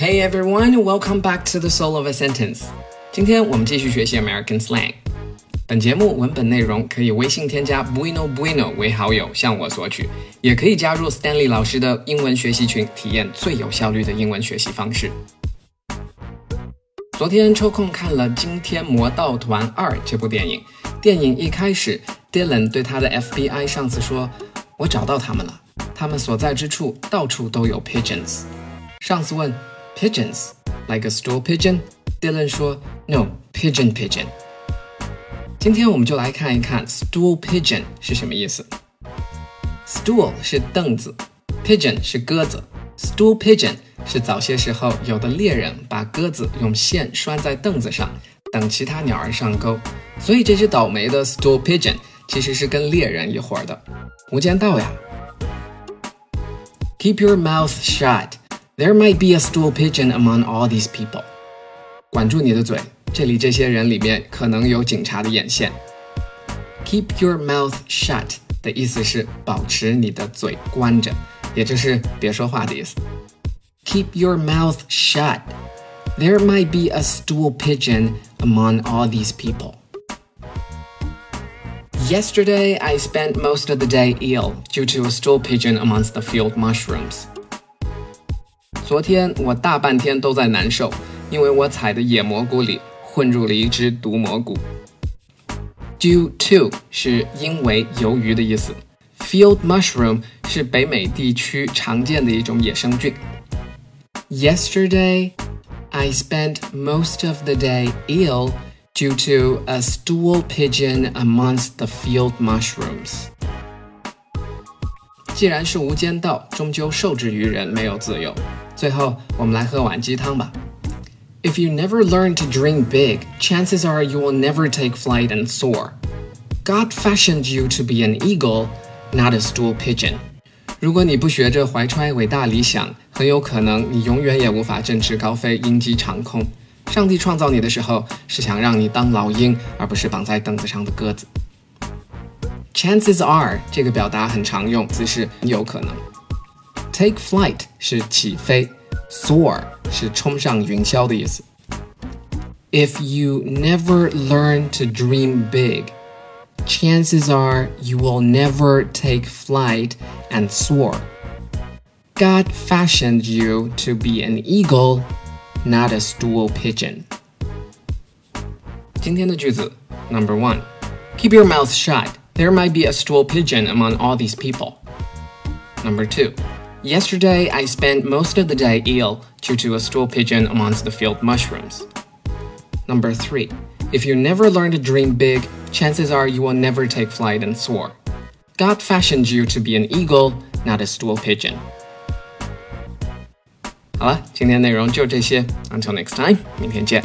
Hey everyone, welcome back to the Soul of a Sentence. 今天我们继续学习 American slang。本节目文本内容可以微信添加 Bueno Bueno 为好友向我索取，也可以加入 Stanley 老师的英文学习群，体验最有效率的英文学习方式。昨天抽空看了《惊天魔盗团二》这部电影。电影一开始，Dylan 对他的 FBI 上司说：“我找到他们了，他们所在之处到处都有 pigeons。”上司问：“Pigeons like a stool pigeon？”Dylan 说：“No, pigeon pigeon。”今天我们就来看一看 stool pigeon 是什么意思。Stool 是凳子，pigeon 是鸽子。Stool pigeon 是早些时候有的猎人把鸽子用线拴在凳子上，等其他鸟儿上钩。所以这只倒霉的 stool pigeon 其实是跟猎人一伙的，无间道呀。Keep your mouth shut. There might be a stool pigeon among all these people. 管住你的嘴，这里这些人里面可能有警察的眼线。Keep your mouth shut 的意思是保持你的嘴关着。也就是别说话的意思。Keep your mouth shut. There might be a stool pigeon among all these people. Yesterday, I spent most of the day ill due to a stool pigeon amongst the field mushrooms. 昨天我大半天都在难受，因为我采的野蘑菇里混入了一只毒蘑菇。Due to 是因为由于的意思。Field mushroom 是北美地区常见的一种野生菌。Yesterday, I spent most of the day ill due to a stool pigeon amongst the field mushrooms. 既然是无间道，终究受制于人，没有自由。 最后，我们来喝碗鸡汤吧。If you never learn to dream big, chances are you will never take flight and soar. God fashioned you to be an eagle not a stool pigeon。如果你不学着怀揣伟大理想，很有可能你永远也无法振翅高飞、鹰击长空。上帝创造你的时候，是想让你当老鹰，而不是绑在凳子上的鸽子。Chances are 这个表达很常用，只是有可能。Take flight 是起飞 ，soar 是冲上云霄的意思。If you never learn to dream big chances are you will never take flight and soar. God fashioned you to be an eagle, not a stool pigeon. 今天的句子 Number one, keep your mouth shut. There might be a stool pigeon among all these people. Number two, yesterday I spent most of the day ill due to a stool pigeon amongst the field mushrooms. Number three, if you never learn to dream big, chances are you will never take flight and soar. God fashioned you to be an eagle, not a stool pigeon. 好了，今天内容就这些。Until next time，明天见。